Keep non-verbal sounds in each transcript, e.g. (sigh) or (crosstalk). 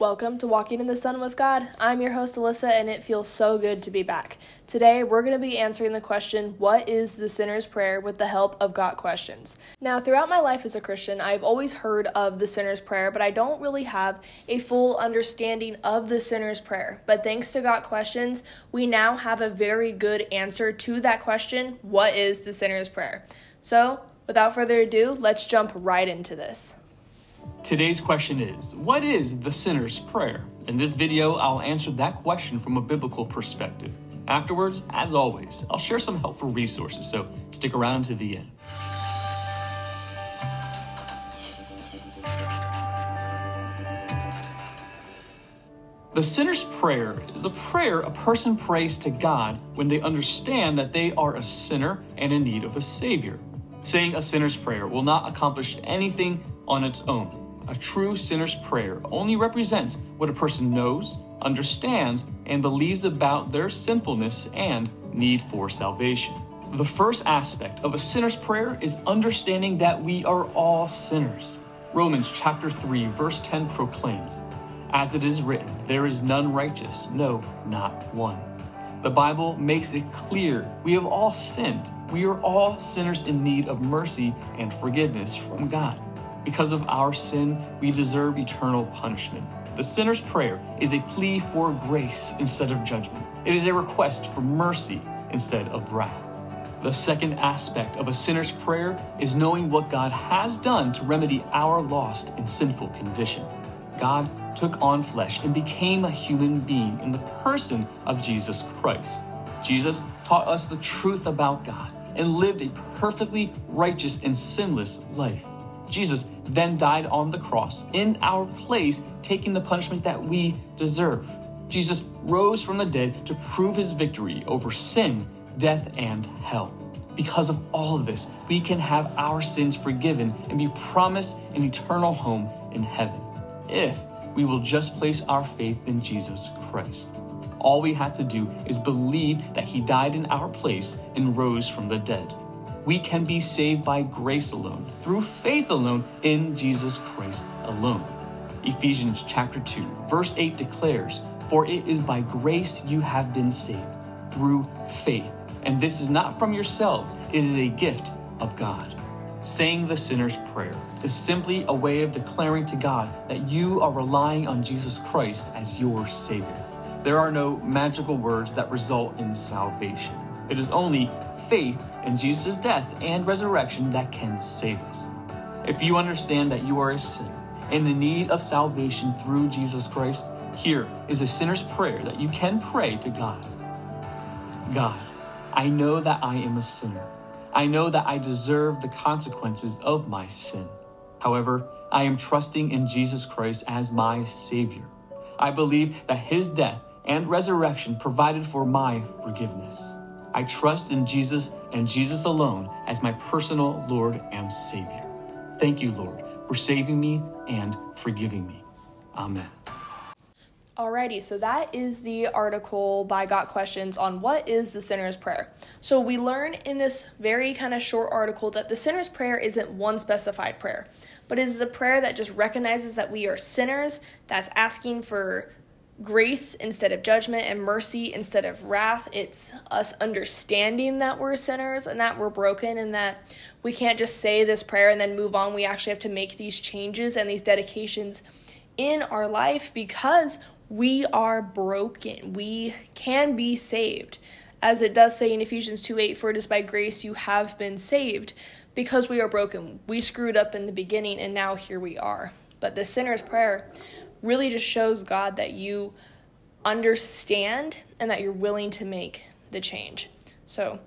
Welcome to Walking in the Sun with God. I'm your host, Alyssa, and it feels so good to be back. Today, we're going to be answering the question, What is the sinner's prayer with the help of Got Questions? Now, throughout my life as a Christian, I've always heard of the sinner's prayer, but I don't really have a full understanding of the sinner's prayer. But thanks to Got Questions, we now have a very good answer to that question, What is the sinner's prayer? So, without further ado, let's jump right into this. Today's question is What is the sinner's prayer? In this video, I'll answer that question from a biblical perspective. Afterwards, as always, I'll share some helpful resources, so stick around to the end. The sinner's prayer is a prayer a person prays to God when they understand that they are a sinner and in need of a Savior. Saying a sinner's prayer will not accomplish anything on its own. A true sinner's prayer only represents what a person knows, understands, and believes about their sinfulness and need for salvation. The first aspect of a sinner's prayer is understanding that we are all sinners. Romans chapter 3 verse 10 proclaims, As it is written, there is none righteous, no, not one. The Bible makes it clear we have all sinned. We are all sinners in need of mercy and forgiveness from God. Because of our sin, we deserve eternal punishment. The sinner's prayer is a plea for grace instead of judgment. It is a request for mercy instead of wrath. The second aspect of a sinner's prayer is knowing what God has done to remedy our lost and sinful condition. God took on flesh and became a human being in the person of Jesus Christ. Jesus taught us the truth about God and lived a perfectly righteous and sinless life. Jesus then died on the cross in our place, taking the punishment that we deserve. Jesus rose from the dead to prove his victory over sin, death, and hell. Because of all of this, we can have our sins forgiven and be promised an eternal home in heaven if we will just place our faith in Jesus Christ. All we have to do is believe that he died in our place and rose from the dead we can be saved by grace alone, through faith alone, in Jesus Christ alone. Ephesians chapter 2, verse 8 declares, For it is by grace you have been saved, through faith. And this is not from yourselves, it is a gift of God. Saying the sinner's prayer is simply a way of declaring to God that you are relying on Jesus Christ as your Savior. There are no magical words that result in salvation. It is only faith in Jesus' death and resurrection that can save us. If you understand that you are a sinner and in need of salvation through Jesus Christ, here is a sinner's prayer that you can pray to God. God, I know that I am a sinner. I know that I deserve the consequences of my sin. However, I am trusting in Jesus Christ as my Savior. I believe that His death and resurrection provided for my forgiveness. I trust in Jesus and Jesus alone as my personal Lord and Savior. Thank you, Lord, for saving me and forgiving me. Amen. Alrighty, so that is the article by Got Questions on what is the sinner's prayer. So we learn in this very kind of short article that the sinner's prayer isn't one specified prayer, but it is a prayer that just recognizes that we are sinners, that's asking for grace instead of judgment and mercy instead of wrath. It's us understanding that we're sinners and that we're broken and that we can't just say this prayer and then move on. We actually have to make these changes and these dedications in our life because we are broken. We can be saved. As it does say in Ephesians 2 8, for it is by grace you have been saved because we are broken. We screwed up in the beginning and now here we are. But the sinner's prayer really just shows God that you understand and that you're willing to make the change. So,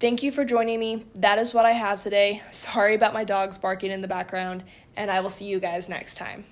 thank you for joining me. That is what I have today. (laughs) Sorry about my dogs barking in the background, and I will see you guys next time.